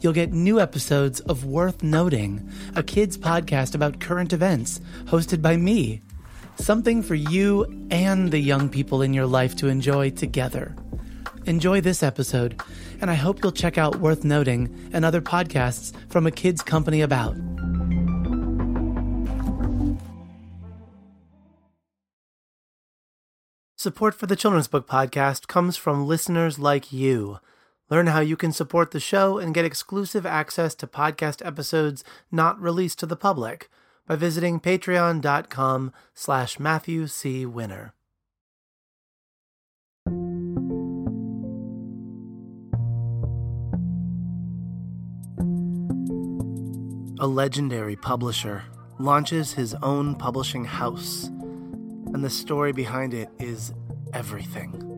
you'll get new episodes of Worth Noting, a kids podcast about current events, hosted by me. Something for you and the young people in your life to enjoy together. Enjoy this episode, and I hope you'll check out Worth Noting and other podcasts from a kids company about. Support for the Children's Book Podcast comes from listeners like you. Learn how you can support the show and get exclusive access to podcast episodes not released to the public by visiting patreon.com slash Matthew C. Winner. A legendary publisher launches his own publishing house, and the story behind it is everything.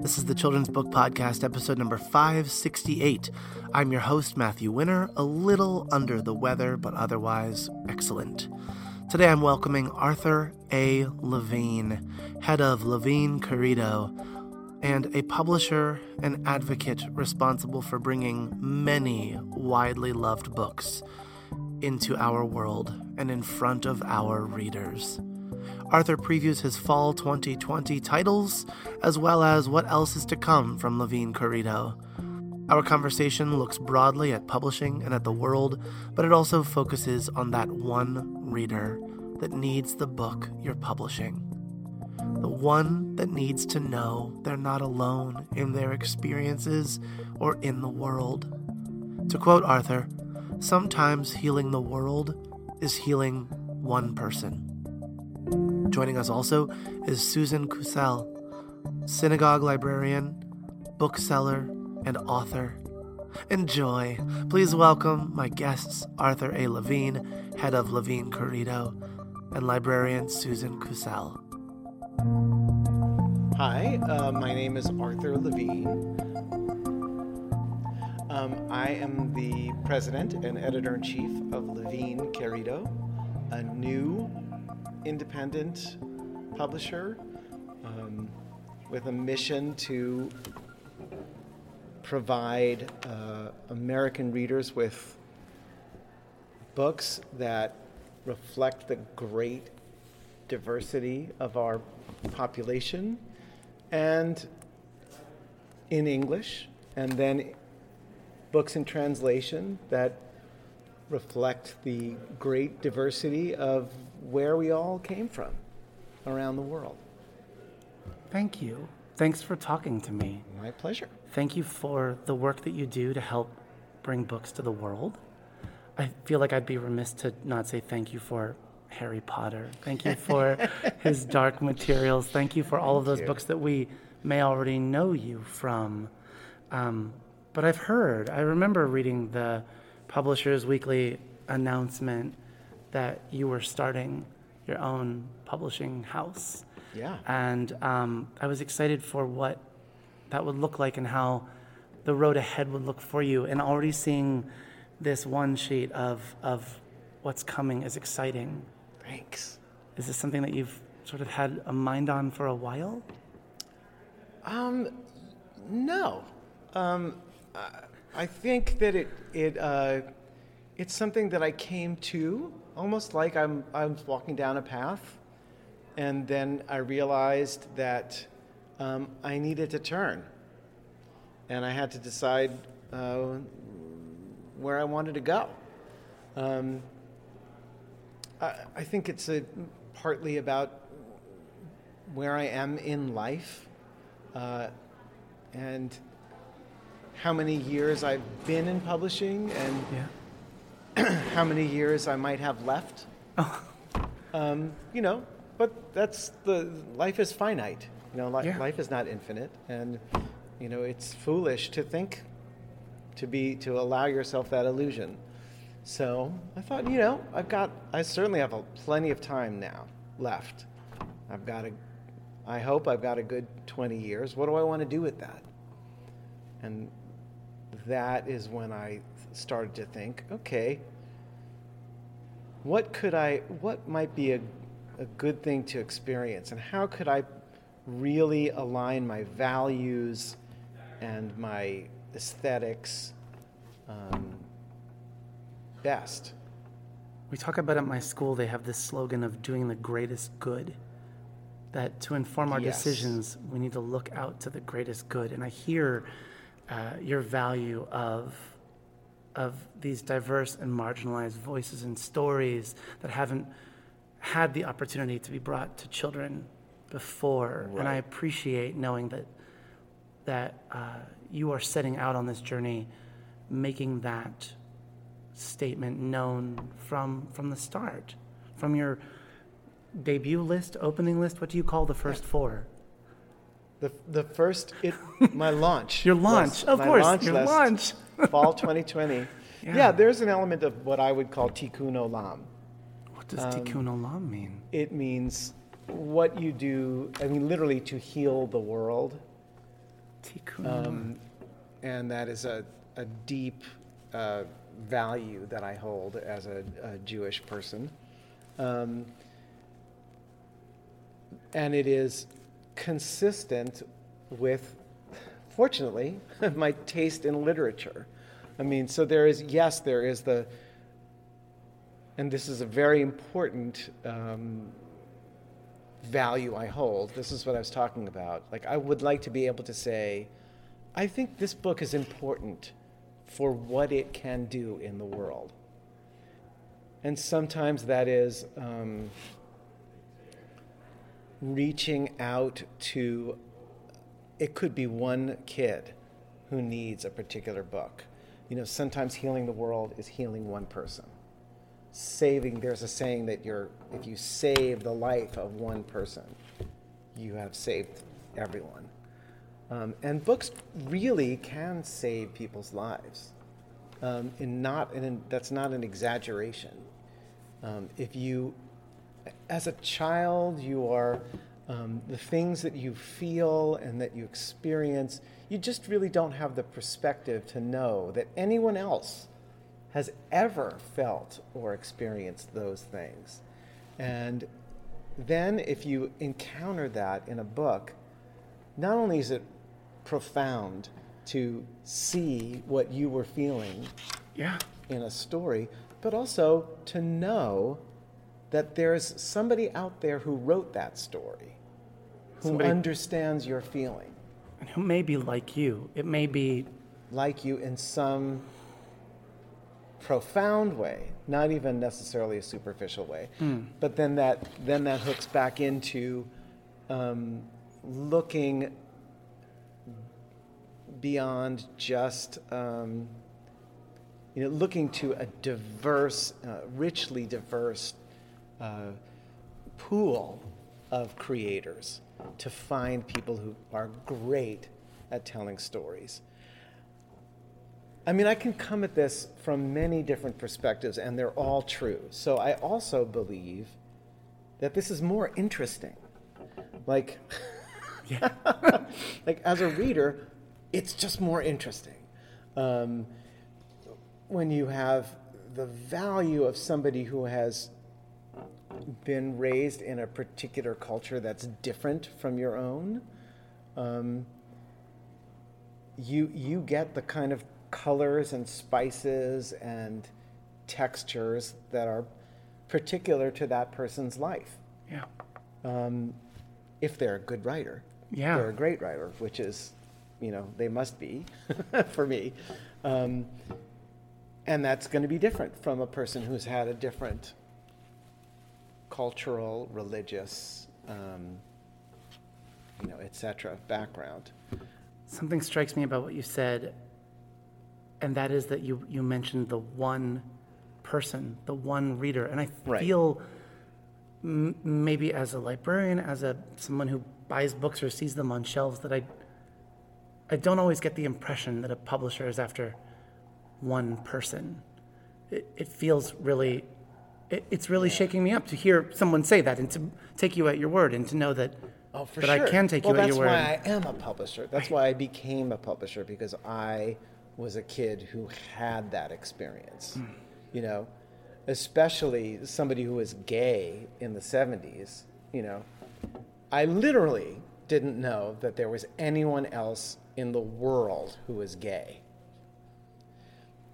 This is the Children's Book Podcast, episode number 568. I'm your host, Matthew Winner, a little under the weather, but otherwise excellent. Today I'm welcoming Arthur A. Levine, head of Levine Querido, and a publisher and advocate responsible for bringing many widely loved books into our world and in front of our readers. Arthur previews his fall 2020 titles, as well as what else is to come from Levine Querido. Our conversation looks broadly at publishing and at the world, but it also focuses on that one reader that needs the book you're publishing. The one that needs to know they're not alone in their experiences or in the world. To quote Arthur, sometimes healing the world is healing one person. Joining us also is Susan Kusel, synagogue librarian, bookseller, and author. Enjoy. Please welcome my guests, Arthur A. Levine, head of Levine Querido, and librarian Susan Kusel. Hi, uh, my name is Arthur Levine. Um, I am the president and editor in chief of Levine Querido, a new independent publisher um, with a mission to provide uh, American readers with books that reflect the great diversity of our population and in English, and then books in translation that reflect the great diversity of where we all came from around the world. Thank you. Thanks for talking to me. My pleasure. Thank you for the work that you do to help bring books to the world. I feel like I'd be remiss to not say thank you for Harry Potter. Thank you for his dark materials. Thank you for all of those books that we may already know you from. Um, but I've heard, I remember reading the Publishers Weekly announcement that you were starting your own publishing house. Yeah. And um, I was excited for what that would look like and how the road ahead would look for you. And already seeing this one sheet of, of what's coming is exciting. Thanks. Is this something that you've sort of had a mind on for a while? Um, no. Um, I, I think that it it uh, it's something that I came to almost like I'm I was walking down a path, and then I realized that um, I needed to turn, and I had to decide uh, where I wanted to go. Um, I, I think it's a, partly about where I am in life uh, and how many years I've been in publishing and Yeah. how many years I might have left. Um, you know, but that's the life is finite. You know, li- Yeah. life is not infinite, and you know it's foolish to think to be to allow yourself that illusion. So I thought, you know, I've got I certainly have a, plenty of time now left. I've got a, I hope I've got a good 20 years. What do I want to do with that? And that is when I started to think, okay, what could I, what might be a, a good thing to experience, and how could I really align my values and my aesthetics um, best? We talk about at my school, they have this slogan of doing the greatest good. That to inform our Yes. decisions, we need to look out to the greatest good. And I hear uh, your value of, of these diverse and marginalized voices and stories that haven't had the opportunity to be brought to children before. And I appreciate knowing that, that uh, you are setting out on this journey, making that statement known from from the start, from your debut list, opening list. What do you call the first four? The, the first, it, my launch. Your launch, list, of course, launch your list, launch. fall 2020. Yeah. Yeah. there's an element of what I would call tikkun olam. What does tikkun olam mean? It means what you do, I mean, literally to heal the world. Tikkun olam. Um, and that is a, a deep uh, value that I hold as a, a Jewish person. Um, and it is consistent with, fortunately, my taste in literature. I mean, so there is, yes, there is the, and this is a very important um, value I hold. This is what I was talking about. Like, I would like to be able to say, I think this book is important for what it can do in the world. And sometimes that is um, reaching out to, it could be one kid who needs a particular book. You know, sometimes healing the world is healing one person. Saving there's a saying that you're if you save the life of one person you have saved everyone. Um, and books really can save people's lives. Um, and not and that's not an exaggeration. Um, if you as a child you are um, the things that you feel and that you experience you just really don't have the perspective to know that anyone else has ever felt or experienced those things. And then, if you encounter that in a book, not only is it profound to see what you were feeling Yeah. in a story, but also to know that there's somebody out there who wrote that story, who Somebody- understands your feeling, And who may be like you. It may be like you in some profound way, not even necessarily a superficial way. But then that then that hooks back into um, looking beyond just um, you know looking to a diverse, uh, richly diverse uh, pool of creators to find people who are great at telling stories. I mean, I can come at this from many different perspectives, and they're all true. So I also believe that this is more interesting. Like, like as a reader, it's just more interesting. Um, when you have the value of somebody who has been raised in a particular culture that's different from your own, um, you you get the kind of colors and spices and textures that are particular to that person's life. yeah. Um, if they're a good writer, Yeah. they're a great writer, which is, you know, they must be for me. Um, and that's going to be different from a person who's had a different cultural, religious, um, you know, etc. background. Something strikes me about what you said, and that is that you, you mentioned the one person, the one reader. And I Right. feel m- maybe as a librarian, as a someone who buys books or sees them on shelves, that I I don't always get the impression that a publisher is after one person. It, it feels really, it, it's really shaking me up to hear someone say that and to take you at your word and to know that, Oh, for that sure. I can take well, you at your word. That's why I am a publisher. That's why I became a publisher because I was a kid who had that experience. Hmm. You know, especially somebody who was gay in the 70s, you know. I literally didn't know that there was anyone else in the world who was gay.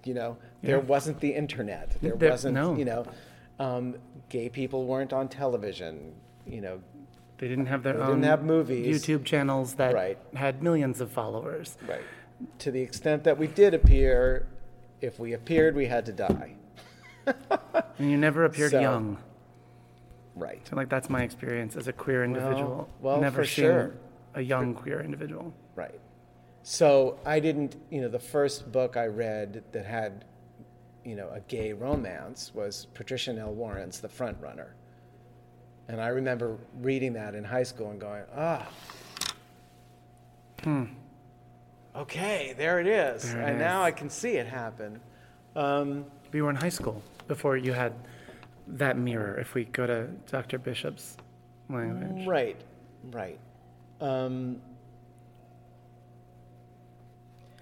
You know, there wasn't the internet. There, There- wasn't, no. you know, um, gay people weren't on television. You know, They didn't have their They own didn't have movies. YouTube channels that Right. had millions of followers. Right. To the extent that we did appear, if we appeared, we had to die. And you never appeared So- young. Right. So like that's my experience as a queer individual. well, never for seen sure. a young queer individual. Right. So I didn't, you know, the first book I read that had, you know, a gay romance was Patricia Nell Warren's The Front Runner. And I remember reading that in high school and going, ah. Hmm. okay, there it is. There it and now. I can see it happen. Um, We were in high school before you had that mirror. If we go to Dr. Bishop's language, right, right. Um,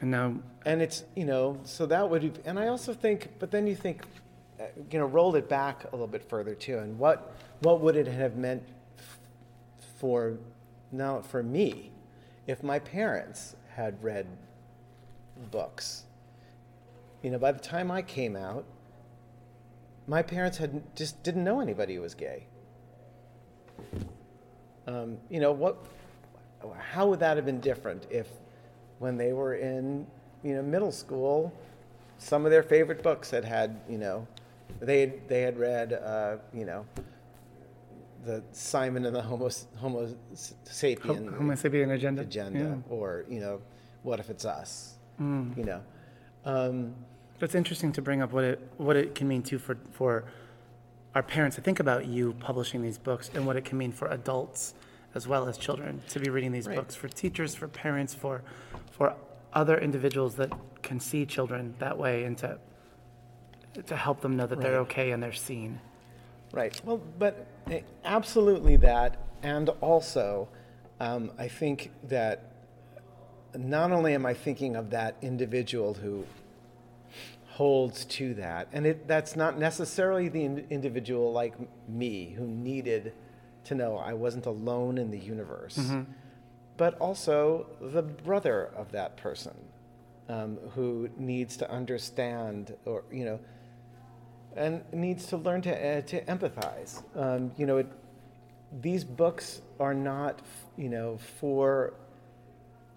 and now and it's you know so that would and i also think but then you think uh, you know roll it back a little bit further too and what what would it have meant for now for me if my parents had read books? You know by the time i came out my parents had just didn't know anybody who was gay. Um, you know what how would that have been different if when they were in you know middle school some of their favorite books had had you know they they had read uh, you know the Simon and the Homo Homo sapien Homo sapien agenda. agenda Yeah. or you know what if it's us Mm. you know um, That's interesting to bring up what it what it can mean too for for our parents to think about you publishing these books and what it can mean for adults as well as children to be reading these Right. books for teachers for parents for for other individuals that can see children that way and to to help them know that they're Right. okay and they're seen. Right. Well, but eh, absolutely that, and also, um, I think that not only am I thinking of that individual who holds to that, and it, that's not necessarily the in- individual like me who needed to know I wasn't alone in the universe, but also the brother of that person um, who needs to understand, or you know and needs to learn to uh, to empathize. Um, you know, it, these books are not, you know, for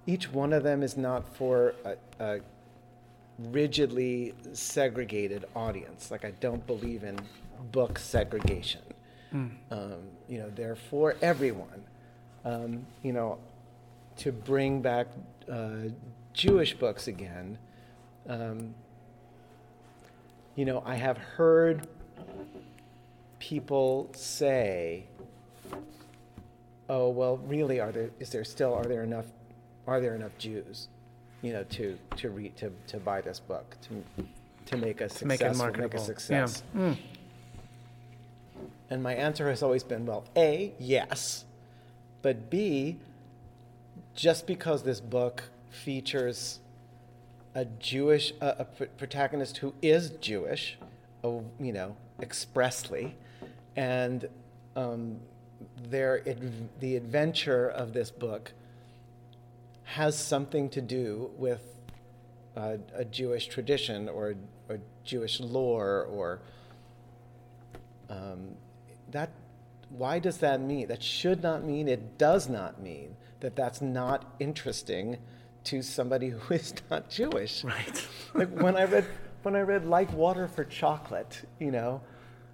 each one of them is not for a, a rigidly segregated audience. Like I don't believe in book segregation. Um, you know, they're for everyone. Um, you know, to bring back uh, Jewish books again. Um, you know, I have heard people say, "Oh, well, really, are there? Is there still? Are there enough? Are there enough Jews, you know, to to read to to buy this book to to make a make it successful, make, a success?" Yeah. Mm. And my answer has always been, well, A, yes, but B, just because this book features a Jewish, a pr- protagonist who is Jewish, you know, expressly, and um, their, the adventure of this book has something to do with uh, a Jewish tradition or, or Jewish lore or um, that why does that mean that should not mean it does not mean that that's not interesting to somebody who is not jewish Right. like when i read when i read like water for chocolate you know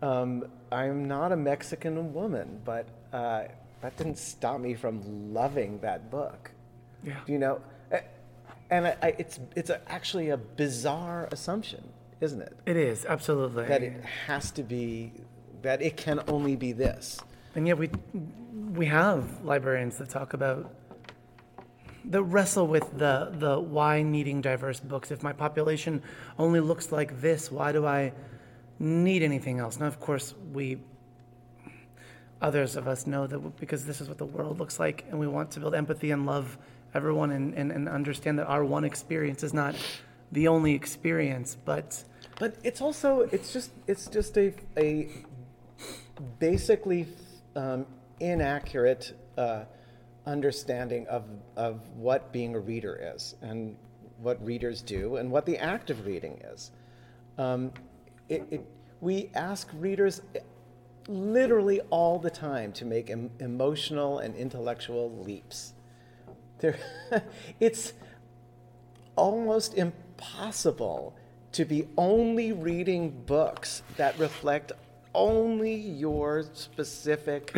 um, i'm not a mexican woman but uh, that didn't stop me from loving that book Yeah. you know and I, I, it's it's a, actually a bizarre assumption isn't it It is absolutely. that it has to be that it can only be this. And yet we we have librarians that talk about that wrestle with the the why needing diverse books. If my population only looks like this, why do I need anything else? Now, of course, we others of us know that because this is what the world looks like, and we want to build empathy and love everyone and, and, and understand that our one experience is not the only experience, but But it's also it's just it's just a a basically um, inaccurate uh, understanding of of what being a reader is and what readers do and what the act of reading is. Um, it, it, we ask readers literally all the time to make em- emotional and intellectual leaps. There, it's almost impossible to be only reading books that reflect only your specific.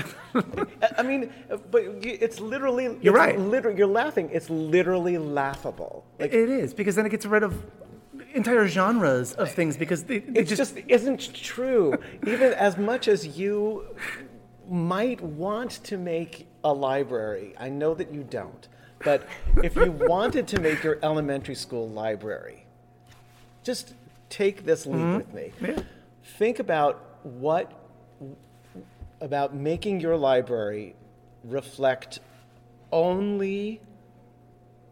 I mean, but it's literally. You're it's right. Literally, you're laughing. It's literally laughable. Like, it is because then it gets rid of entire genres of things because they, they it just, isn't true. Even as much as you might want to make a library, I know that you don't. But if you wanted to make your elementary school library, just take this leap mm-hmm. with me. Yeah. Think about what about making your library reflect only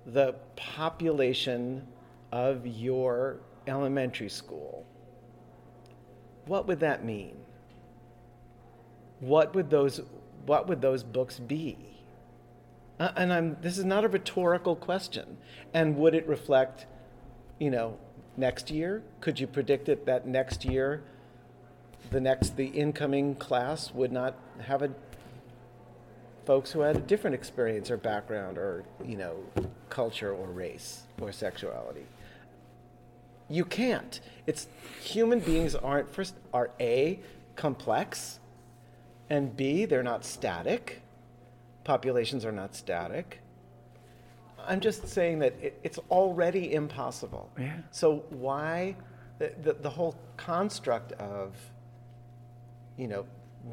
the population of your elementary school. What would that mean? What would those what would those books be? Uh, and I'm this is not a rhetorical question. And would it reflect, you know, next year? Could you predict it that next year the next the incoming class would not have a folks who had a different experience or background or you know culture or race or sexuality. You can't. It's human beings aren't first are a complex and b they're not static. Populations are not static. I'm just saying that it, it's already impossible. Yeah. so why the, the, the whole construct of you know,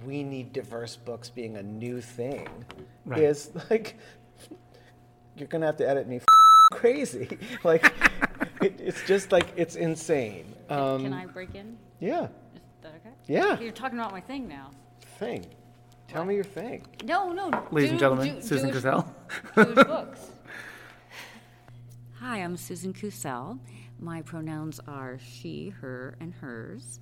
we need diverse books being a new thing Right. is like, you're going to have to edit me crazy. like, it, it's just like, it's insane. Um, Can I break in? Yeah, Is that okay? Yeah. You're talking about my thing now. thing. Tell me your thing. No, no. ladies and gentlemen, Jew- Susan Jewish, Kusel. Jewish books. Hi, I'm Susan Kusel. My pronouns are she, her, and hers.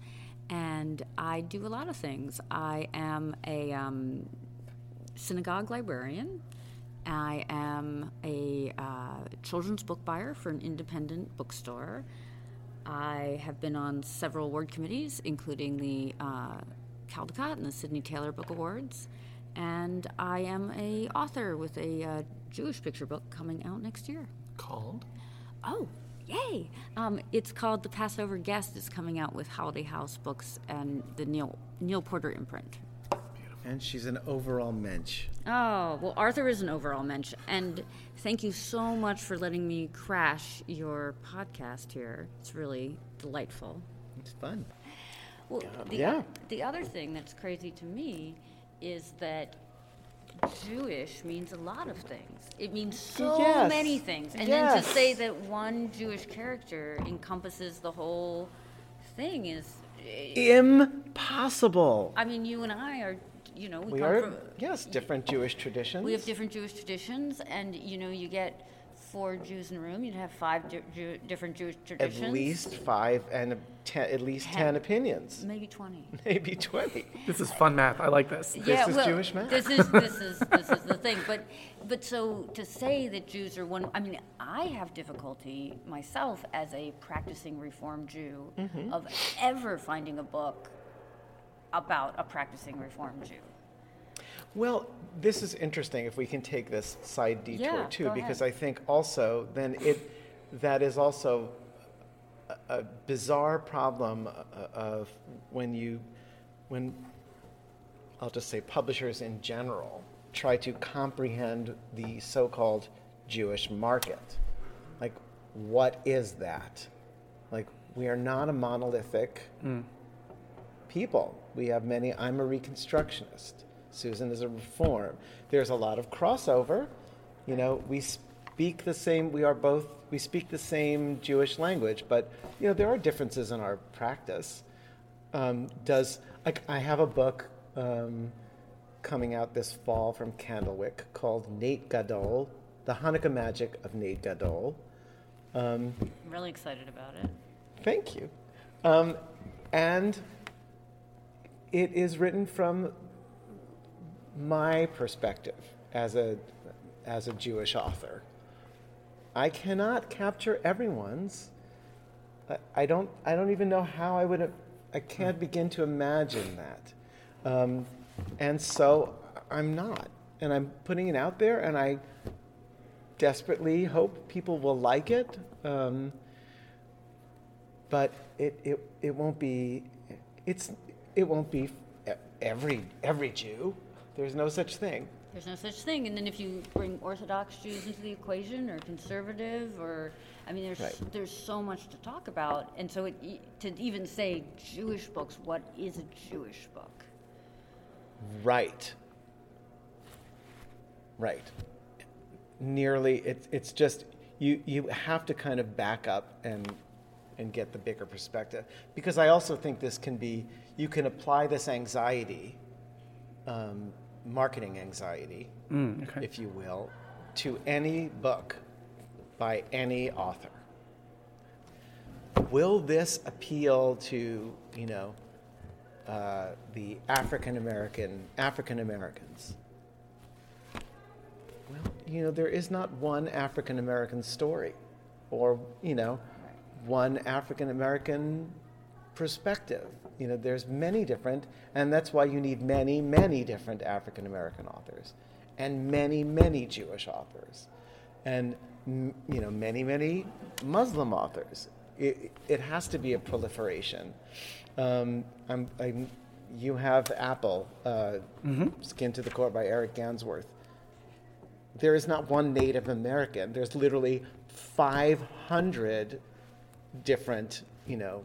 And I do a lot of things. I am a um, synagogue librarian. I am a uh, children's book buyer for an independent bookstore. I have been on several award committees, including the uh, Caldecott and the Sydney Taylor Book Awards. And I am a author with a uh, Jewish picture book coming out next year. Called? Oh, yay! Um, it's called The Passover Guest. It's coming out with Holiday House Books and the Neal Neal Porter imprint. And she's an overall mensch. Oh, well, Arthur is an overall mensch. And thank you so much for letting me crash your podcast here. It's really delightful. It's fun. Well, the, yeah. the other thing that's crazy to me is that Jewish means a lot of things. It means so Yes. many things. And then to say that one Jewish character encompasses the whole thing is. Eh, Impossible. I mean, you and I are, you know, we, We come are, from. yes, different Jewish traditions. We have different Jewish traditions, and you know, you get four Jews in a room, you'd have five Ju- Ju- different Jewish traditions. at least five and ten, at least Ten. ten opinions, Maybe 20. maybe twenty. This is fun math. I like this. This is well, Jewish math. This is this is this is the thing. But but so to say that Jews are one I mean, I have difficulty myself as a practicing Reform Jew Mm-hmm. of ever finding a book about a practicing Reform Jew. Well, this is interesting if we can take this side detour Yeah, too, because ahead. I think also then it that is also a, a bizarre problem uh, of when you when I'll just say publishers in general try to comprehend the so-called Jewish market. Like, what is that? Like, we are not a monolithic people. We have many. I'm a Reconstructionist. Susan is a Reform. There's a lot of crossover. You know, we speak the same. We are both. We speak the same Jewish language, but you know there are differences in our practice. Um, does like I have a book um, coming out this fall from Candlewick called Nate Gadol, The Hanukkah Magic of Nate Gadol. Um, I'm really excited about it. Thank you. Um, and it is written from my perspective as a, as a Jewish author. I cannot capture everyone's. I don't, I don't even know how I would, I can't begin to imagine that. Um, and so I'm not. And I'm putting it out there, and I desperately hope people will like it. Um, but it, it, it won't be, it's, it won't be every, every Jew. There's no such thing. There's no such thing. And then if you bring Orthodox Jews into the equation or conservative or, I mean, there's, right. there's so much to talk about. And so it, to even say Jewish books, what is a Jewish book? Right. Right. Nearly, it's, it's just, you, you have to kind of back up and, and get the bigger perspective. Because I also think this can be, you can apply this anxiety, um, marketing anxiety, mm, okay. if you will, to any book by any author. Will this appeal to, you know, uh, the African American African Americans. Well, you know, there is not one African American story, or you know, one African American perspective. You know, there's many different, and that's why you need many, many different African American authors, and many, many Jewish authors, and you know, many, many Muslim authors. It, it has to be a proliferation. Um, I'm, I'm, you have Apple, uh, mm-hmm. Skin to the Core by Eric Gansworth. There is not one Native American. There's literally 500 different, you know,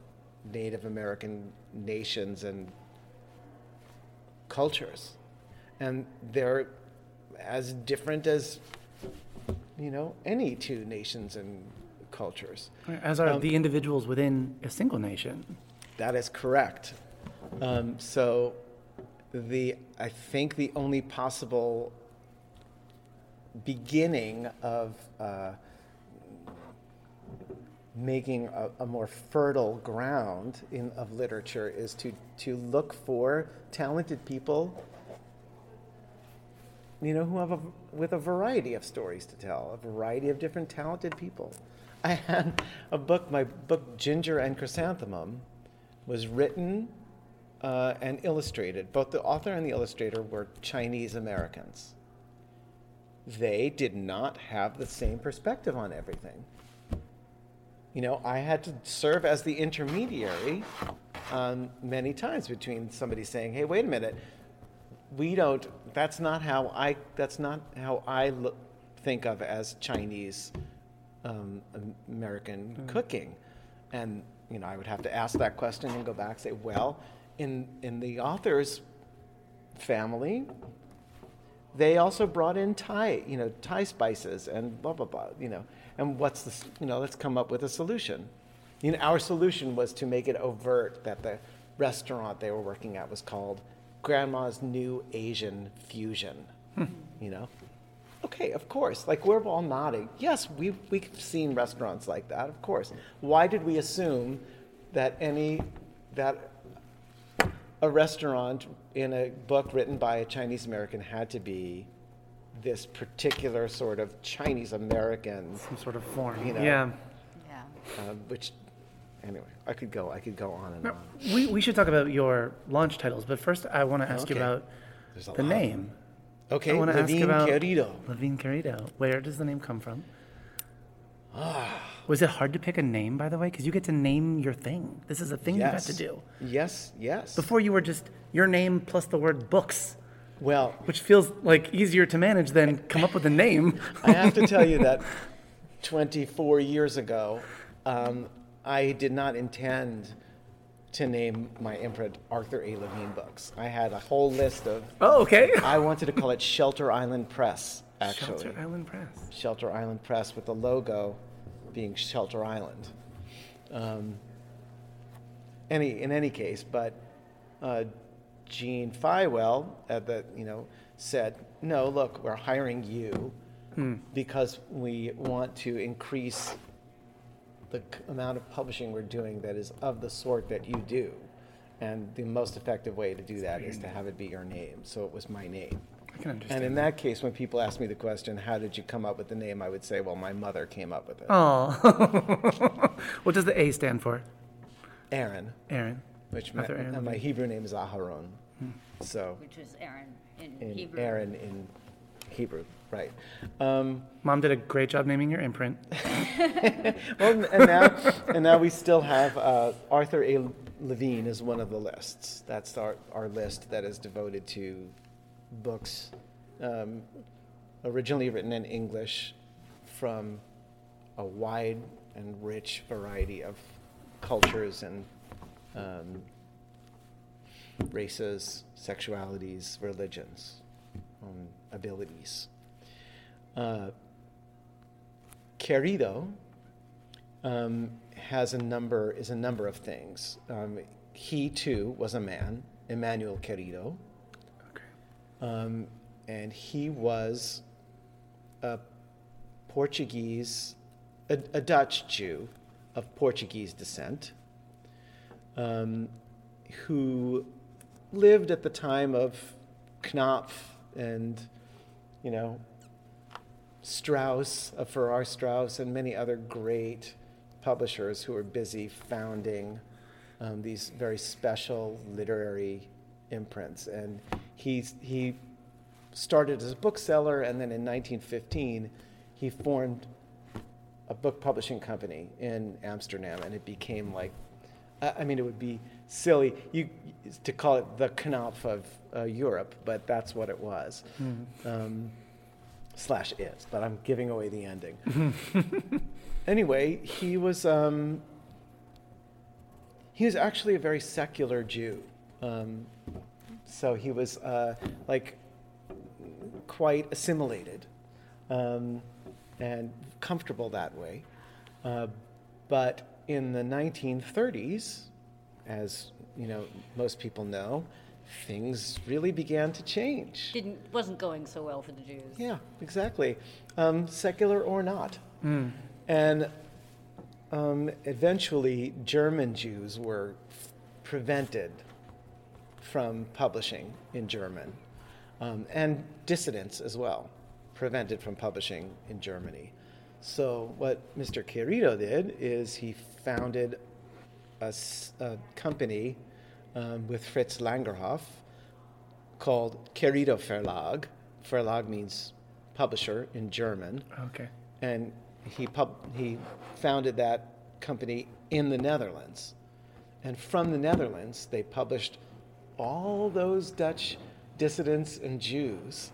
Native American nations and cultures. And they're as different as, you know, any two nations and cultures. As are um, the individuals within a single nation. That is correct. Um, so, the I think the only possible beginning of uh, making a, a, more fertile ground in, of literature is to, to look for talented people you know who have a, with a variety of stories to tell a variety of different talented people i had a book my book ginger and chrysanthemum was written uh, and illustrated. Both the author and the illustrator were Chinese Americans. They did not have the same perspective on everything. You know, I had to serve as the intermediary um, many times between somebody saying, "Hey, wait a minute, we don't. That's not how I. That's not how I look, think of as Chinese um, American mm. cooking," and you know, I would have to ask that question and go back and say, well, in, in the author's family, they also brought in Thai, you know, Thai spices and blah, blah, blah, you know. And what's the, you know, let's come up with a solution. You know, our solution was to make it overt that the restaurant they were working at was called Grandma's New Asian Fusion, you know. Okay, of course. Like we're all nodding. Yes, we've, we've seen restaurants like that, of course. Why did we assume that any, that a restaurant in a book written by a Chinese American had to be this particular sort of Chinese American. Some sort of form. You know, yeah. Yeah. Uh, which, anyway, I could go. I could go on and on. We, we should talk about your launch titles, but first I want to ask okay. you about the name. Okay, I want to ask about Querido. Levine Querido. Where does the name come from? Ah. Was it hard to pick a name, by the way? Because you get to name your thing. This is a thing yes. you got to do. Yes, yes. Before you were just your name plus the word books. Well, which feels like easier to manage than come up with a name. I have to tell you that 24 years ago, um, I did not intend to name my imprint Arthur A. Levine Books. I had a whole list of. Oh, okay. I wanted to call it Shelter Island Press, actually. Shelter Island Press. Shelter Island Press with the logo being Shelter Island. Um, any in any case, but uh, Jean Feiwel at the you know said, no, look, we're hiring you hmm. because we want to increase the amount of publishing we're doing that is of the sort that you do. And the most effective way to do that is to have it be your name. So it was my name. I can understand. And in that case, when people ask me the question, how did you come up with the name? I would say, well, my mother came up with it. Oh. what does the A stand for? Aaron, Aaron. which ma- Aaron my Hebrew name is Aharon. So Which is Aaron in, in Hebrew. Aaron in Hebrew, right. Um, Mom did a great job naming your imprint. well, and now, and now we still have uh, Arthur A. Levine is one of the lists. That's our, our list that is devoted to books um, originally written in English from a wide and rich variety of cultures and um, races, sexualities, religions, um, abilities. Uh, Querido um, has a number is a number of things. Um, he too was a man, Emanuel Querido, Okay. um, and he was a Portuguese, a, a Dutch Jew of Portuguese descent, um, who lived at the time of Knopf and, you know, Straus, uh, Farrar Straus, and many other great publishers who were busy founding um, these very special literary imprints. And he, he started as a bookseller, and then in 1915, he formed a book publishing company in Amsterdam, and it became like, I mean, it would be silly you, to call it the Knopf of uh, Europe, but that's what it was. Um, slash is, but I'm giving away the ending. anyway, he was um, he was actually a very secular Jew. Um, so he was uh, like quite assimilated um, and comfortable that way. Uh, but in the 1930s, as you know, most people know, things really began to change. Didn't wasn't going so well for the Jews. Yeah, exactly. Um, secular or not. And um, eventually, German Jews were prevented from publishing in German, um, and dissidents as well, prevented from publishing in Germany. So, what Mr. Querido did is he founded a, a company um, with Fritz Landshoff called Querido Verlag. Verlag means publisher in German, Okay. and he pub- he founded that company in the Netherlands. And from the Netherlands, they published all those Dutch dissidents and Jews,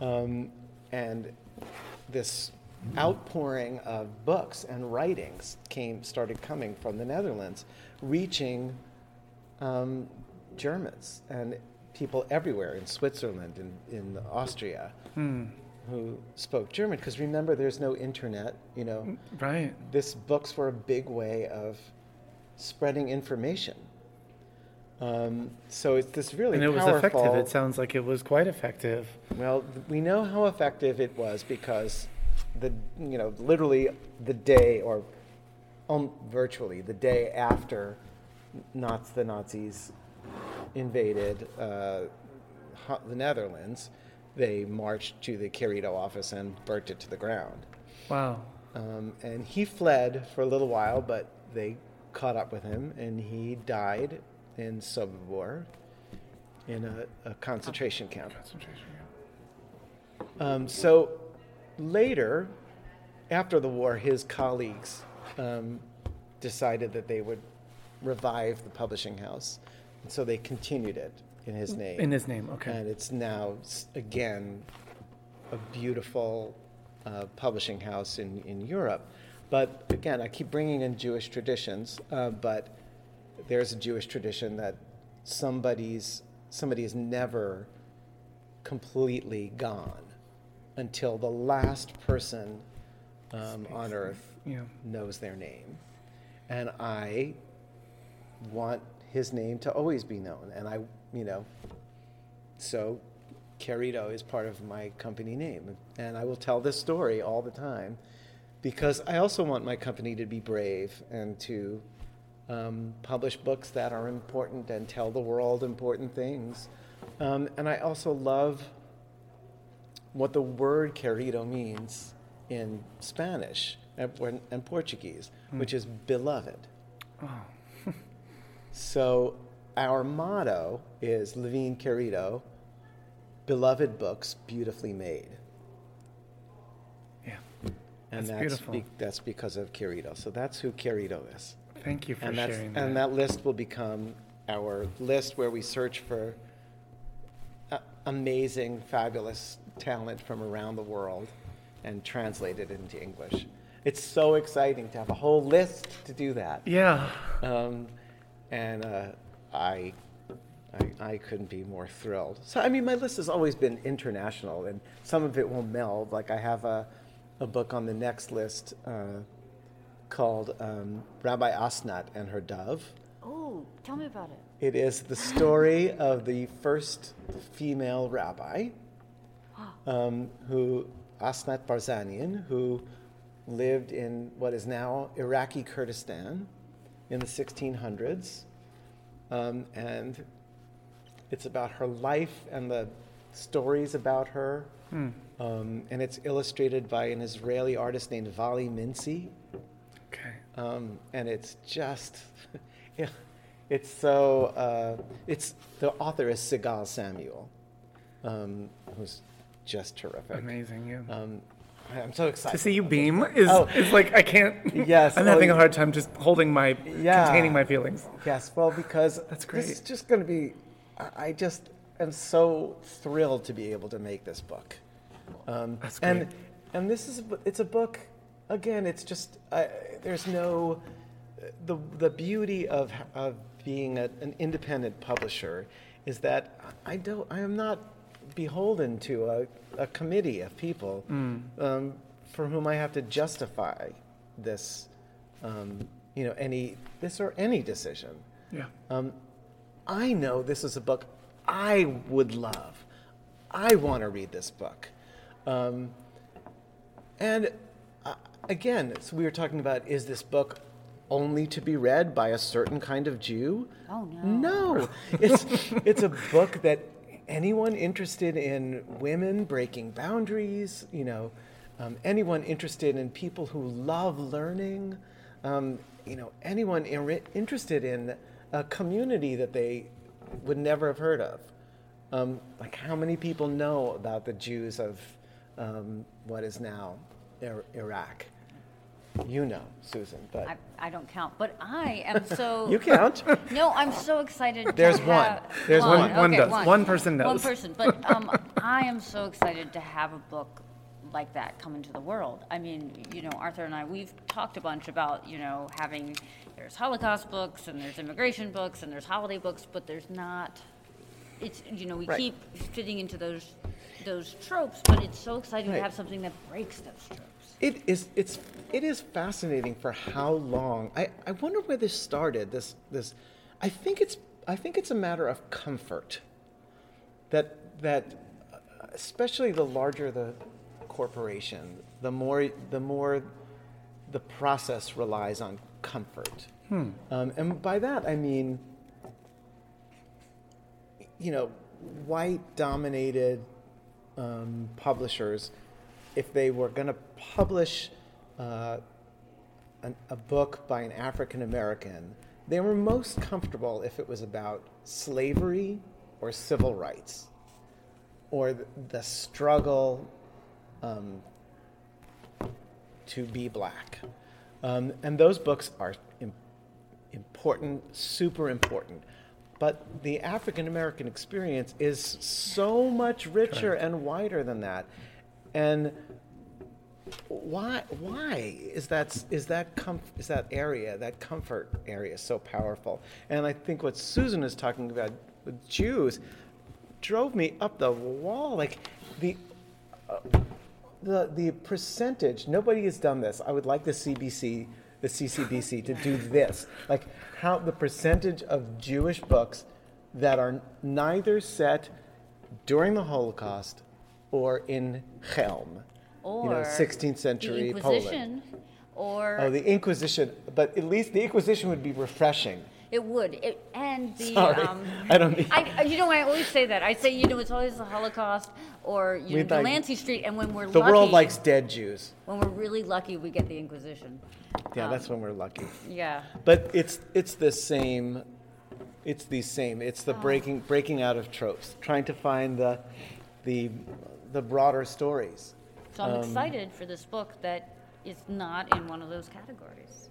um, and this outpouring of books and writings came started coming from the Netherlands, reaching um, Germans and people everywhere in Switzerland and in Austria who spoke German. Because remember, there's no internet. You know, Right. this books were a big way of spreading information. Um, so it's this really And it was effective. It sounds like it was quite effective. Well, we know how effective it was because the you know literally the day or um, virtually the day after Nazi, the Nazis invaded uh, the Netherlands, they marched to the Querido office and burnt it to the ground. Wow. Um, and he fled for a little while, but they caught up with him, and he died in Sobibor in a, a concentration camp. Concentration camp. Um, so later, after the war, his colleagues um, decided that they would revive the publishing house. And so they continued it in his name. In his name. Okay. And it's now, again, a beautiful uh, publishing house in, in Europe. But again, I keep bringing in Jewish traditions, uh, but there's a Jewish tradition that somebody's somebody is never completely gone until the last person um, on earth Yeah. knows their name. And I want his name to always be known. And I, you know, so Querido is part of my company name. And I will tell this story all the time because I also want my company to be brave and to um, publish books that are important and tell the world important things. Um, and I also love what the word querido means in Spanish and, and Portuguese, hmm. which is beloved. Oh. so our motto is Levine Querido, beloved books beautifully made. Yeah. And That's that's, beautiful. be- that's because of Querido. So that's who Querido is. Thank you for And, sharing that. and that list will become our list where we search for a- amazing, fabulous talent from around the world and translate it into English. It's so exciting to have a whole list to do that. yeah. Um, and uh, I, I, I couldn't be more thrilled. So, I mean, my list has always been international, and some of it will meld. Like, I have a, a book on the next list uh, called um, Rabbi Asnat and Her Dove. Oh, tell me about it. It is the story of the first female rabbi, um, who Asnat Barzanian, who lived in what is now Iraqi Kurdistan in the 1600s, um, and it's about her life and the stories about her, um, and it's illustrated by an Israeli artist named Vali Mintzi, Okay. um, and it's just, yeah, it's so. Uh, it's the author is Sigal Samuel, um, who's just terrific. Amazing. Yeah. Um, I'm so excited. to see you beam is, Oh. is like I can't. Yes, I'm well, having a hard time just holding my Yeah. containing my feelings. Yes, well, because That's This is just going to be. I- just am so thrilled to be able to make this book. Um, That's and great. and and this is it's a book. Again, it's just I there's no the the beauty of of being a, an independent publisher is that I don't I am not beholden to a, a committee of people Mm. um, for whom I have to justify this um, you know any this or any decision. Yeah. Um, I know this is a book I would love. I want to read this book. Um, and uh, again, so we were talking about is this book only to be read by a certain kind of Jew? Oh, no. No. It's, it's a book that anyone interested in women breaking boundaries, you know, um, anyone interested in people who love learning, um, you know, anyone ir- interested in a community that they would never have heard of. Um, like, how many people know about the Jews of um, what is now Ir- Iraq? You know, Susan, but I, I don't count, but I am so. you count. No, I'm so excited. to There's one. have- There's one. One okay, does. One person One person, but um, I am so excited to have a book like that come into the world. I mean, you know, Arthur and I, we've talked a bunch about, you know, having there's Holocaust books and there's immigration books and there's holiday books, but there's not. It's you know we Right. keep fitting into those those tropes, but it's so exciting Right. to have something that breaks those tropes. It is it's it is fascinating for how long. I, I wonder where this started. This this I think it's I think it's a matter of comfort. That that especially the larger the corporation, the more the more the process relies on comfort. Um, and by that I mean you know, white dominated um, publishers, if they were going to publish uh, an, a book by an African American, they were most comfortable if it was about slavery or civil rights or the, the struggle um, to be black. Um, and those books are im- important, super important. But the African American experience is so much richer and wider than that. And why why is that is that com- is that area that comfort area so powerful? And I think what Susan is talking about with Jews drove me up the wall. Like the uh, the the percentage. Nobody has done this. I would like the CBC, the CCBC, to do this. Like how the percentage of Jewish books that are neither set during the Holocaust or in Chelm, Or you know, 16th century the Poland. Inquisition, or Oh, the Inquisition. But at least the Inquisition would be refreshing. it would. It, and the Sorry, um, I don't mean. I, you know, I always say that. I say, you know, it's always the Holocaust or you know, We'd like- Street, and when we're the lucky, world likes dead Jews. when we're really lucky, we get the Inquisition. Yeah, that's when we're lucky. Yeah. But it's it's the same. It's the same. It's Oh. the breaking breaking out of tropes, trying to find the the the broader stories. So Um, I'm excited for this book that is not in one of those categories.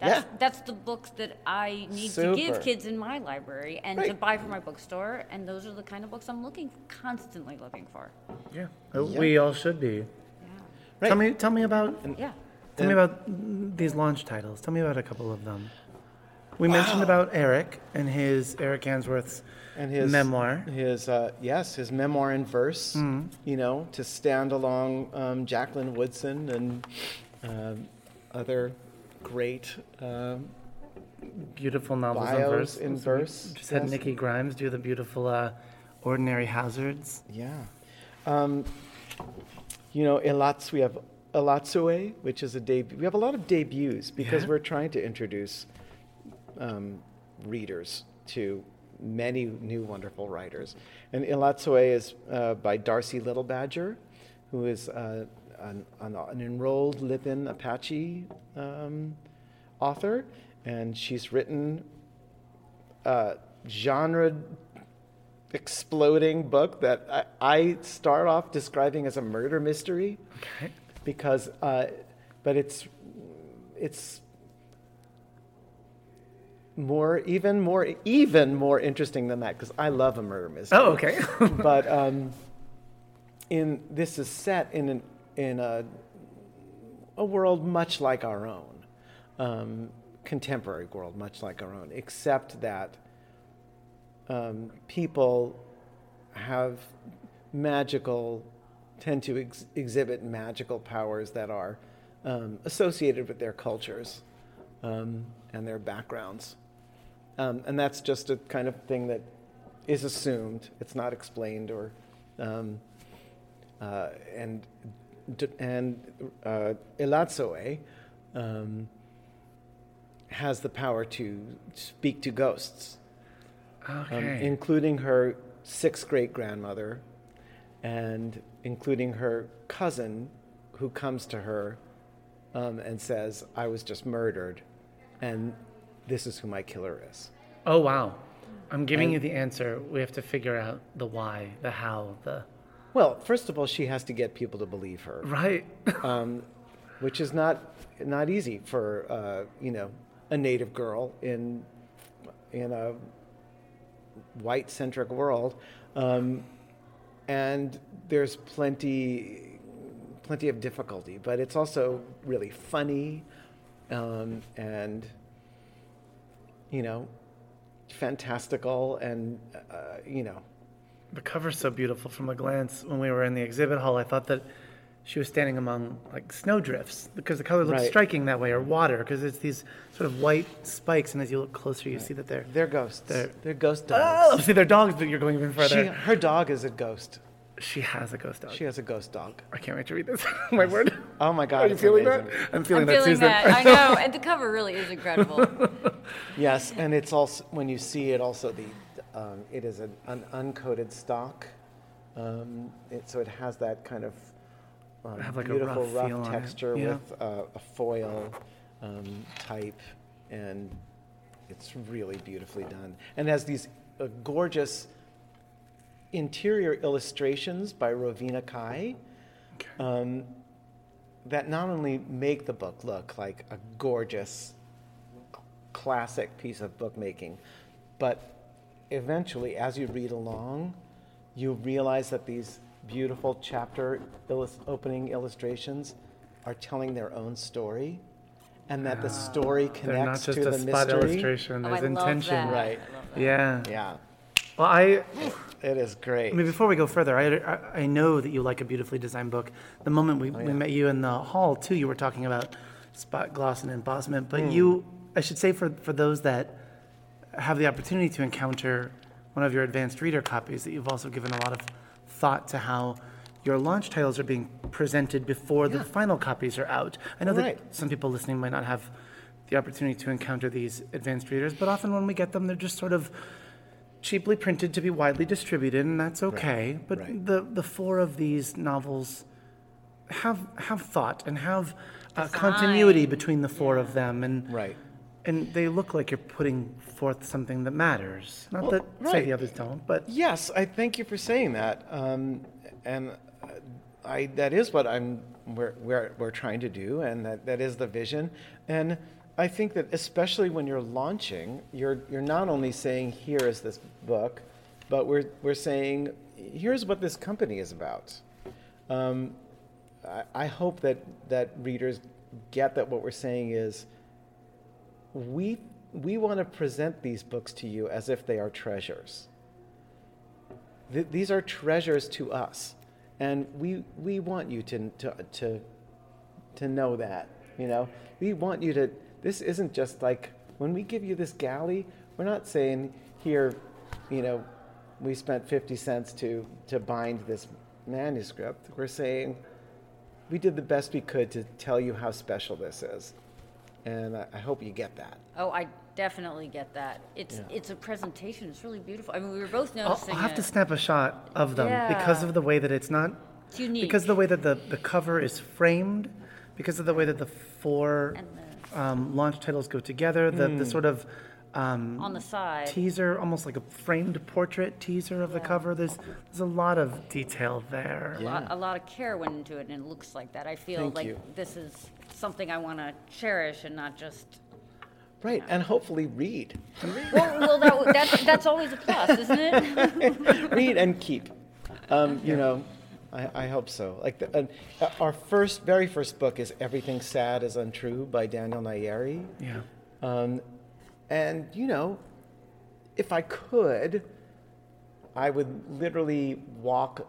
That's, Yeah. that's the books that I need to give kids in my library and to buy from my bookstore, and those are the kind of books I'm looking constantly looking for. Yeah. Uh, We all should be. Yeah. Right. Tell me, tell me about, Yeah. tell me about these launch titles. Tell me about a couple of them. We mentioned about Eric and his Eric Gansworth's and his memoir. His uh, yes, his memoir in verse. Mm-hmm. You know, to stand along um, Jacqueline Woodson and um other great. Um, Beautiful novels in verse. in verse, Just had yes. Nikki Grimes do the beautiful uh, Ordinary Hazards. yeah, um, you know, Elatz. We have Elatsoe, which is a debut. We have a lot of debuts because Yeah. we're trying to introduce um, readers to many new wonderful writers. And Elatsoe is uh, by Darcy Little Badger, who is uh, an, an, an enrolled Lipan Apache um, author, and she's written a genre exploding book that I, I start off describing as a murder mystery Okay. because uh, but it's it's more even more even more interesting than that because I love a murder mystery. Oh, okay. but um, in this is set in an, in a a world much like our own, um, contemporary world much like our own, except that um, people have magical tend to ex- exhibit magical powers that are um, associated with their cultures um, and their backgrounds. Um, and that's just a kind of thing that is assumed. It's not explained or, um, uh, and and uh, Elatsoe um, has the power to speak to ghosts, um, including her sixth great grandmother, and including her cousin, who comes to her um, and says, "I was just murdered, and this is who my killer is." oh, wow. I'm giving And- you the answer. We have to figure out the why, the how, the. Well, first of all, she has to get people to believe her, Right. um, which is not not easy for uh, you know a native girl in in a white centric world, um, and there's plenty plenty of difficulty, but it's also really funny um, and you know fantastical and uh, you know The cover's so beautiful from a glance. When we were in the exhibit hall, I thought that she was standing among like snowdrifts because the color looks Right. striking that way, or water because it's these sort of white spikes, and as you look closer, you see that they're. they're ghosts. They're- They're, ghost dogs. Oh, see, they're dogs, but you're going even She, further. her dog is a ghost. She, has a ghost dog. She has a ghost dog. I can't wait to read this. My word. Oh my God! Are you feeling amazing. that? I'm feeling I'm that, feeling Susan. that. I know, and the cover really is incredible. Yes, and it's also when you see it, also the um, it is an, an uncoated stock, um, it, so it has that kind of um, Have like a beautiful rough rough, feel on it, texture yeah. with uh, a foil um, type, and it's really beautifully done. And has these uh, gorgeous interior illustrations by Rovina Cai. Um, that not only make the book look like a gorgeous classic piece of bookmaking, but eventually, as you read along, you realize that these beautiful chapter illus- opening illustrations are telling their own story, and that the story Ah, They're not connects just to a the spot mystery. illustration. Oh, There's I intention. love that. Right. I love that. Yeah. Yeah, Well, I, it is great. I mean, before we go further, I, I, I know that you like a beautifully designed book. The moment we, oh, we met you in the hall, too, you were talking about spot gloss and embossment. But hmm. you, I should say, for, for those that have the opportunity to encounter one of your advanced reader copies, that you've also given a lot of thought to how your launch titles are being presented before the final copies are out. I know Right. that some people listening might not have the opportunity to encounter these advanced readers, but often when we get them, they're just sort of cheaply printed to be widely distributed, and that's okay. But right. the the four of these novels have have thought and have uh, continuity between the four of them, and Right. and they look like you're putting forth something that matters. Not Well, that say the others don't, but Yes, I thank you for saying that. Um, and uh, I, that is what I'm, we're, we're, we're trying to do, and that, that is the vision. And I think that especially when you're launching, you're, you're not only saying, here is this book, but we're, we're saying, here's what this company is about. Um, I, I hope that, that readers get that what we're saying is, we, we want to present these books to you as if they are treasures. Th- these are treasures to us, and we we want you to to to to know that. You know, we want you to. This isn't just like when we give you this galley. We're not saying here, you know, we spent fifty cents to to bind this manuscript. We're saying we did the best we could to tell you how special this is, and I, I hope you get that. Oh, I definitely get that. It's Yeah. it's a presentation. It's really beautiful. I mean, we were both I'll, noticing I'll have it. to snap a shot of them because of the way that it's not. It's unique. Because of the way that the, the cover is framed, because of the way that the four And um, launch titles go together, the, the sort of um, on the side. teaser, almost like a framed portrait teaser of the cover. There's there's a lot of detail there. a, lot, a lot of care went into it, and it looks like that. I feel Thank like you. this is something I want to cherish and not just. Right, and hopefully read. Well, well that, that's that's always a plus, isn't it? read and keep. Um, you know, I, I hope so. Like the, uh, our first, very first book is "Everything Sad Is Untrue" by Daniel Nayeri. Yeah. Um, and you know, if I could, I would literally walk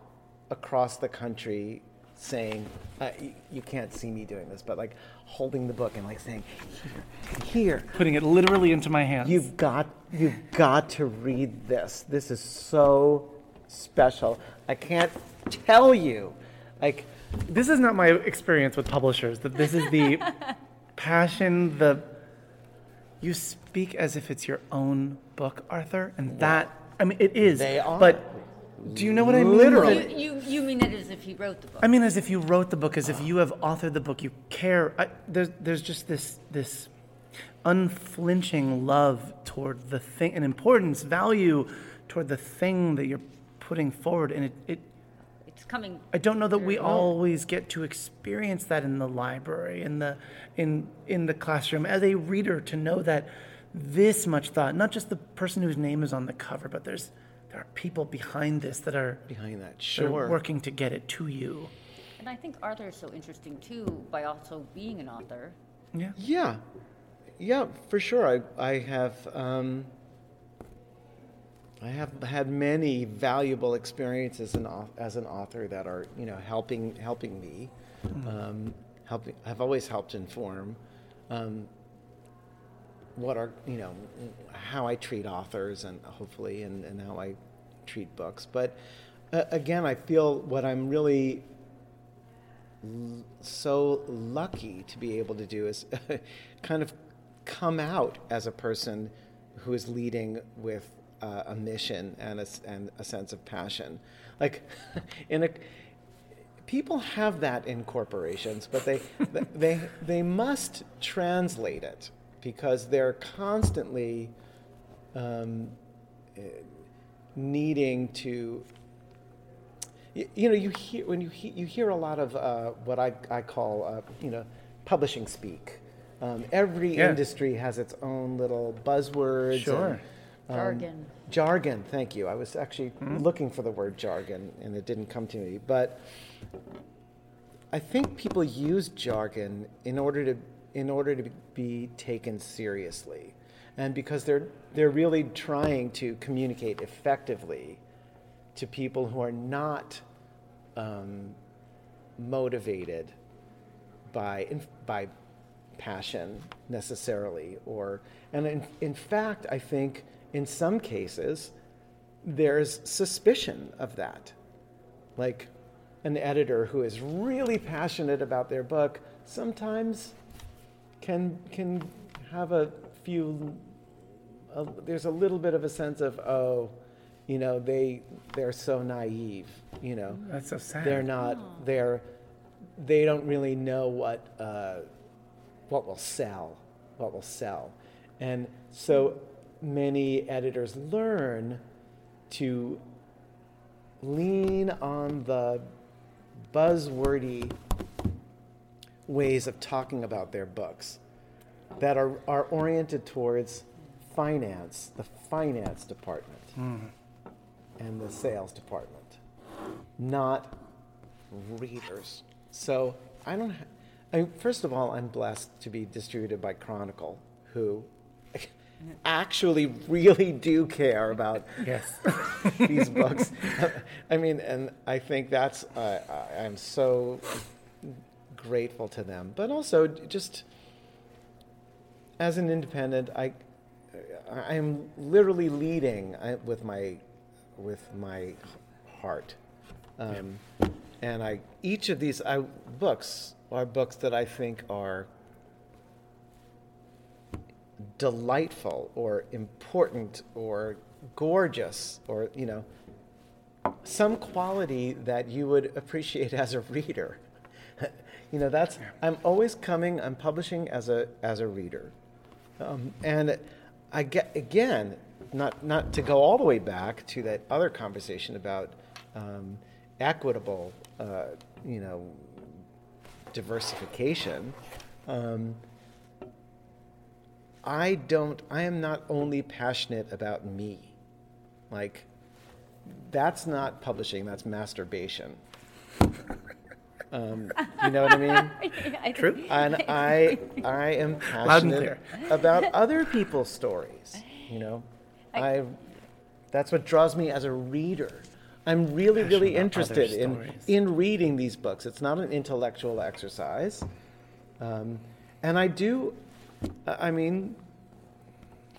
across the country saying, uh, y- "You can't see me doing this," but like holding the book and like saying, "Here, here." Putting it literally into my hands. You've got you've got to read this. This is so special. I can't tell you. Like this is not my experience with publishers. That this is the passion, the you speak as if it's your own book, Arthur, and that I mean it is. They are. But do you know what I mean? Literally. you, you you mean it as if he wrote the book? I mean, as if you wrote the book, as if you have authored the book. You care. I, there's there's just this this unflinching love toward the thing, and importance, value toward the thing that you're putting forward, and it. it It's coming. I don't know that we always get to experience that in the library, in the in in the classroom as a reader to know that this much thought, not just the person whose name is on the cover, but there's there are people behind this that are, behind that, that are sure. working to get it to you. And I think Arthur is so interesting too by also being an author. Yeah. Yeah, yeah, for sure. I I have um, I have had many valuable experiences in, as an author that are you know helping helping me, um, helping. I've always helped inform. Um, what are you know how I treat authors and hopefully and, and how I treat books. But uh, again, I feel what I'm really l- so lucky to be able to do is kind of come out as a person who is leading with uh, a mission and a, and a sense of passion. Like in a people have that in corporations, but they they they must translate it because they're constantly um, eh, needing to. You know, you hear when you hear, you hear a lot of uh, what I, I call uh, you know publishing speak. Um, every Yeah. industry has its own little buzzwords. Sure. And, Jargon. jargon. Thank you. I was actually looking for the word jargon, and it didn't come to me. But I think people use jargon in order to in order to be taken seriously, and because they're they're really trying to communicate effectively to people who are not um, motivated by in, by passion necessarily or and in, in fact i think in some cases there's suspicion of that. Like an editor who is really passionate about their book sometimes can can have a few a, there's a little bit of a sense of oh you know they they're so naive you know. That's so sad. they're not they're they don't really know what uh, what will sell what will sell. And so many editors learn to lean on the buzzwordy ways of talking about their books that are, are oriented towards finance the finance department mm-hmm. and the sales department, not readers. So I don't. Ha- I, mean, first of all, I'm blessed to be distributed by Chronicle, who actually really do care about Yes. these books. I mean, and I think that's uh, I'm so grateful to them, but also just as an independent, I I am literally leading with my with my heart, um, and I each of these I, books are books that I think are delightful or important or gorgeous or you know some quality that you would appreciate as a reader. You know that's i'm always coming i'm publishing as a as a reader. Um, and i get again not not to go all the way back to that other conversation about um, equitable uh, you know diversification um, I don't, I am not only passionate about me. Like, that's not publishing, that's masturbation. Um, you know what I mean? True. And I, I am passionate about other people's stories. You know, I, that's what draws me as a reader. I'm really, really interested in, in reading these books. It's not an intellectual exercise. Um, and I do, I I mean,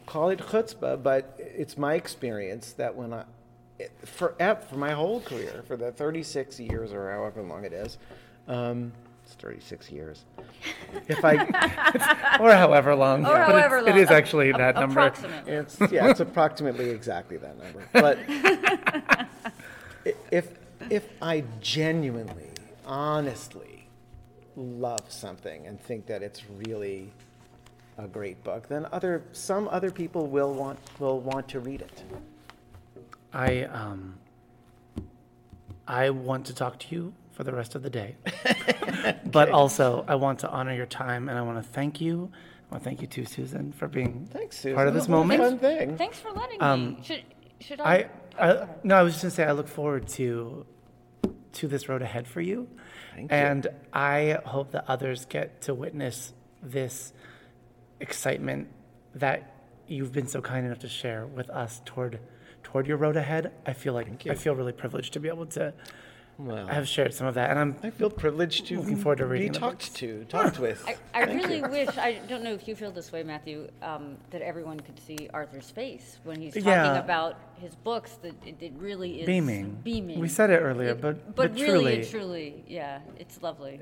call it chutzpah, but it's my experience that when I, for, for my whole career, for the 36 years or however long it is, um, it's 36 years. If I, or however long. Or but however it's, long. It is actually a- that number. Approximate. it's yeah, it's approximately exactly that number. But if if I genuinely, honestly love something and think that it's really a great book, then other some other people will want will want to read it. I um I want to talk to you for the rest of the day. but also I want to honor your time and I want to thank you. I want to thank you too, Susan, for being Thanks, Susan. part of this What a moment. Fun thing. Thanks for letting Um, me. Should should I? I, I no, I was just gonna say I look forward to to this road ahead for you, Thank you. and I hope that others get to witness this excitement that you've been so kind enough to share with us toward toward your road ahead. I feel like I feel really privileged to be able to Well, have shared some of that, and I'm I feel privileged to Looking forward to be reading the talked to, talked with. I, I really you. wish, I don't know if you feel this way, Matthew, um, that everyone could see Arthur's face when he's talking Yeah. about his books, that it, it really is beaming. beaming. We said it earlier, It- but but, but really, truly, truly, yeah, it's lovely.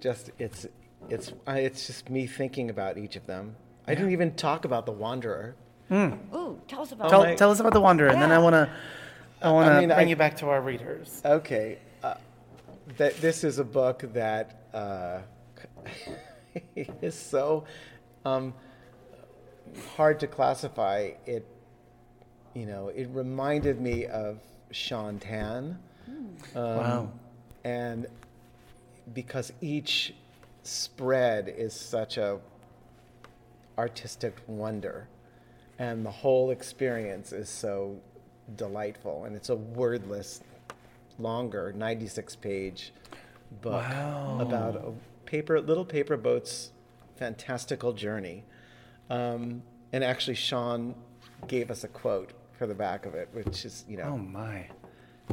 just it's it's I, it's just me thinking about each of them. I didn't even talk about the Wanderer. Ooh, tell us about tell, my- tell us about the Wanderer, and then I want to I want to I mean, bring I- you back to our readers. Okay, uh, that this is a book that uh, is so um, hard to classify. It, you know, it reminded me of Sean Tan, wow. and because each spread is such a artistic wonder, and the whole experience is so delightful. And it's a wordless, longer, 96 page book about a paper, little paper boat's fantastical journey. Um, and actually, Sean gave us a quote for the back of it, which is, you know, Oh my.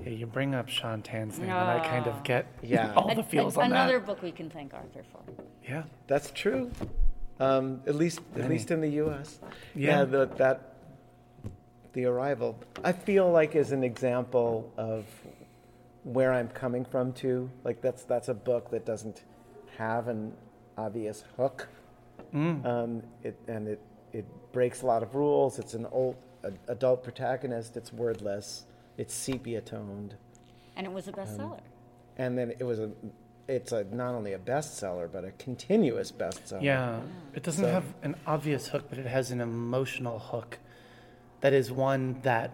Yeah, you bring up Sean Tan's name, and I kind of get Yeah. all the A- feels a- on another that. book we can thank Arthur for. Yeah. That's true. Um, at least, at least in the U.S. Yeah. the, that the arrival. I feel like is an example of where I'm coming from too. Like that's that's a book that doesn't have an obvious hook. Um, it and it it breaks a lot of rules. It's an old a, adult protagonist. It's wordless. It's sepia toned, And it was a bestseller. and then it was a. It's a not only a bestseller but a continuous bestseller. Yeah. It doesn't So- have an obvious hook, but it has an emotional hook that is one that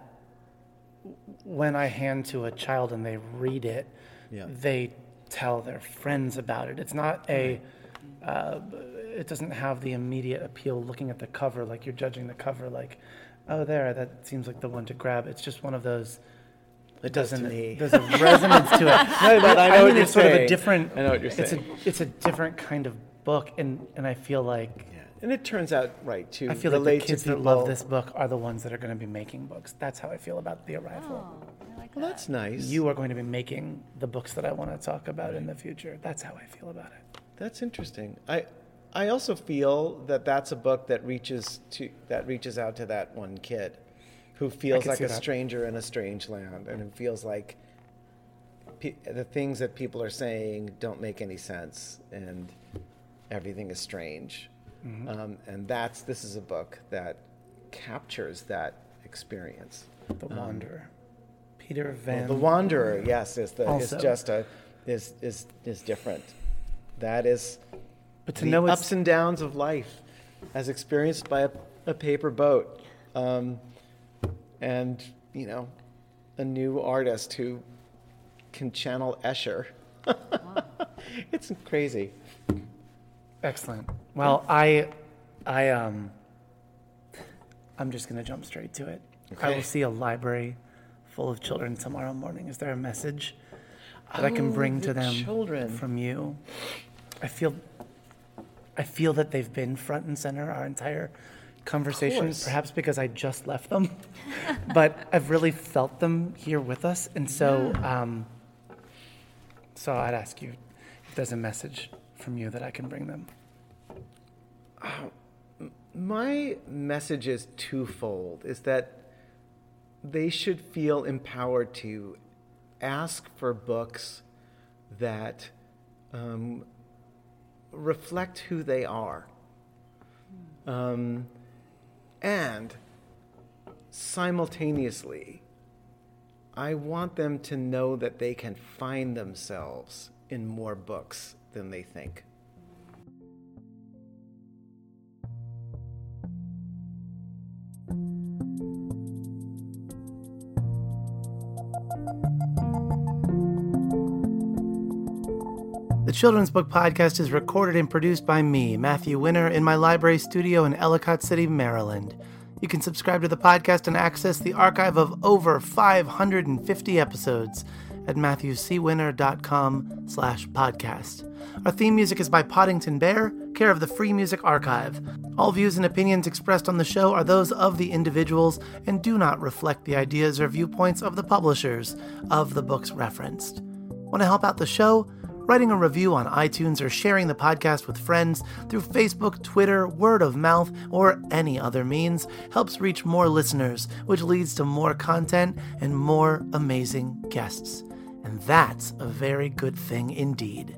when I hand to a child and they read it, Yeah. they tell their friends about it. It's not a, uh, it doesn't have the immediate appeal looking at the cover, like you're judging the cover, like, oh, there, that seems like the one to grab. It's just one of those. It does to doesn't me. There's a resonance to it. No, but I know mean, what you're it's sort of a different. I know what you're it's saying. A, it's a different kind of book, and and I feel like Yeah. And it turns out right too. I feel like the kids that love this book are the ones that are going to be making books. That's how I feel about the arrival. Oh, I like Well, that. that's nice. You are going to be making the books that I want to talk about in the future. That's how I feel about it. That's interesting. I I also feel that that's a book that reaches to that reaches out to that one kid who feels like a that. stranger in a strange land and who feels like pe- the things that people are saying don't make any sense and everything is strange. Mm-hmm. Um, and that's this is a book that captures that experience. The Wanderer, Peter Well, Van. the Wanderer, yes, is the is just a is is is different. That is but to the know ups and downs of life, as experienced by a, a paper boat, um, and you know, a new artist who can channel Escher. it's crazy. excellent. Well, I, I um, I'm just going to jump straight to it. I Okay. will see a library full of children tomorrow morning. Is there a message that I can Oh, bring to the them children. from you? I feel, I feel that they've been front and center our entire conversation. Perhaps because I just left them, but I've really felt them here with us, and so, um, so I'd ask you if there's a message from you that I can bring them. My message is twofold: is that they should feel empowered to ask for books that um, reflect who they are. Um, and simultaneously, I want them to know that they can find themselves in more books than they think. The Children's Book Podcast is recorded and produced by me, Matthew Winner, in my library studio in Ellicott City, Maryland. You can subscribe to the podcast and access the archive of over 550 episodes at matthewcwinner.com slash podcast. Our theme music is by Poddington Bear, care of the Free Music Archive. All views and opinions expressed on the show are those of the individuals and do not reflect the ideas or viewpoints of the publishers of the books referenced. Want to help out the show? Writing a review on iTunes or sharing the podcast with friends through Facebook, Twitter, word of mouth, or any other means helps reach more listeners, which leads to more content and more amazing guests. And that's a very good thing indeed.